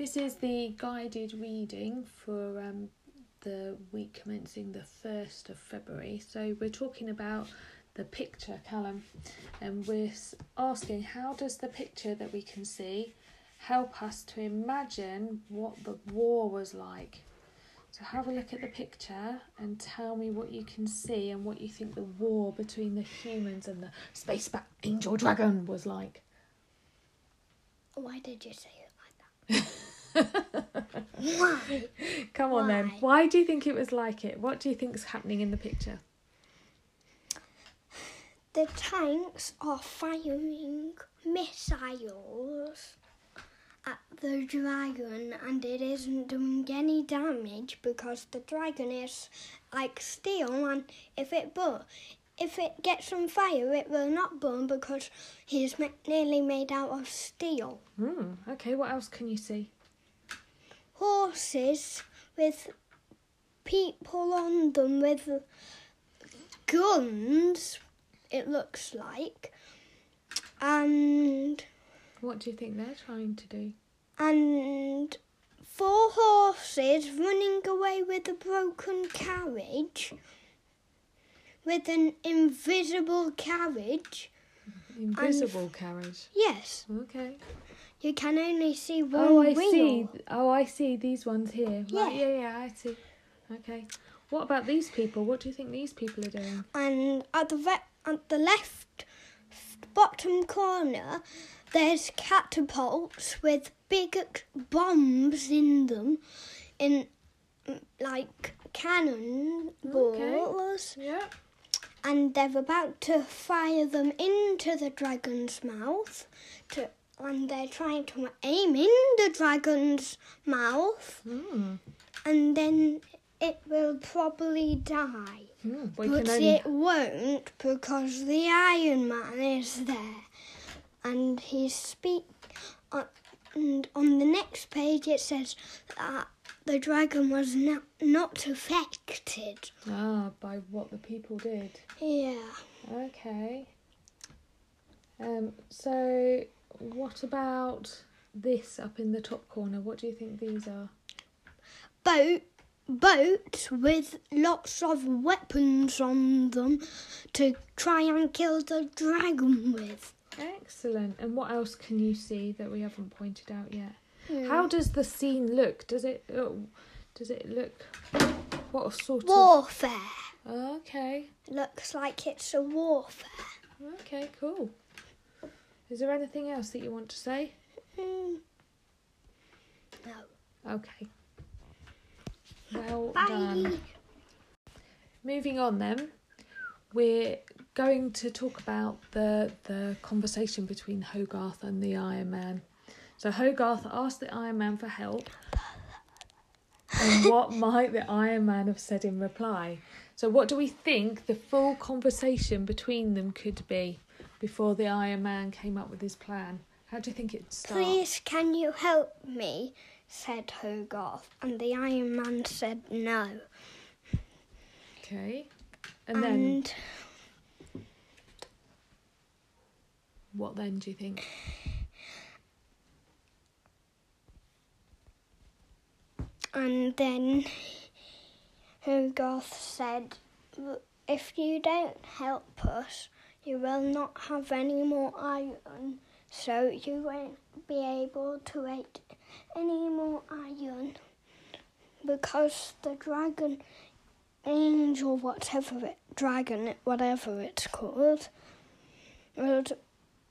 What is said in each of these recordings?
This is the guided reading for um, the week commencing the 1st of February. So we're talking about the picture, Callum, and we're asking how does the picture that we can see help us to imagine what the war was like? So have a look at the picture and tell me what you can see and what you think the war between the humans and the spaceback angel dragon was like. Why did you say it like that? Why? Come on then. Why? Why do you think it was like it? What do you think's happening in the picture? The tanks are firing missiles at the dragon and it isn't doing any damage because the dragon is like steel and if it burn if it gets on fire it will not burn because he's ma- nearly made out of steel. Hmm. Okay. What else can you see? Horses with people on them with guns it looks like and What do you think they're trying to do? and four horses running away with a broken carriage with an invisible carriage. Invisible carriage. Yes, Okay. You can only see oh, one Oh, I wheel. see. Oh, I see. These ones here. Right, Yeah. yeah, yeah. I see. Okay. What about these people? What do you think these people are doing? And at the ve- at the left bottom corner, there's catapults with big bombs in them, in like cannon Okay. balls. Yeah. and they're about to fire them into the dragon's mouth to and they're trying to aim in the dragon's mouth Hmm. and then it will probably die. We but only. it won't because the iron man is there and he's speak on, and on the next page it says that the dragon was not, not affected Ah, by what the people did. yeah Okay. Um. So, what about this up in the top corner? What do you think these are? boat boats with lots of weapons on them to try and kill the dragon with. Excellent. And what else can you see that we haven't pointed out yet? Hmm. How does the scene look? Does it uh, does it look what sort warfare. of warfare? Okay. Looks like it's a warfare. Okay, cool. Is there anything else that you want to say? No. Okay. Well Bye. done. Moving on then, we're going to talk about the the conversation between Hogarth and the Iron Man. So Hogarth asked the Iron Man for help. And what might the Iron Man have said in reply? So what do we think the full conversation between them could be before the Iron Man came up with his plan? How do you think it started? Please, can you help me? said Hogarth, and the Iron Man said no. Okay. And then what then do you think? And then Hogarth said, If you don't help us, you will not have any more iron, so you won't be able to eat any more iron. Because the dragon angel, whatever it, dragon, whatever it's called, would,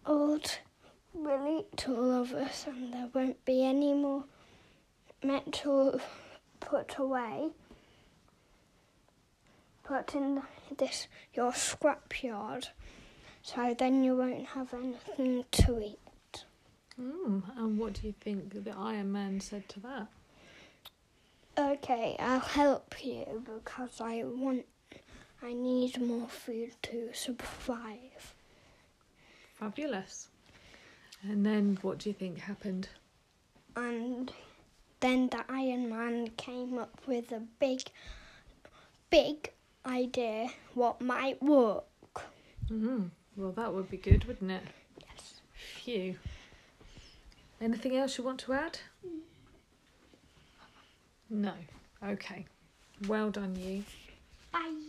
would will eat all of us and there won't be any more metal put away, put in this your scrapyard, so then you won't have anything to eat. Mm, and what do you think the Iron Man said to that? Okay, I'll help you because I want, I need more food to survive. Fabulous. And then what do you think happened? And then the Iron Man came up with a big, big idea what might work. Mm, well, that would be good, wouldn't it? Yes. Phew. Anything else you want to add? Mm. No. Okay. Well done, you. Bye.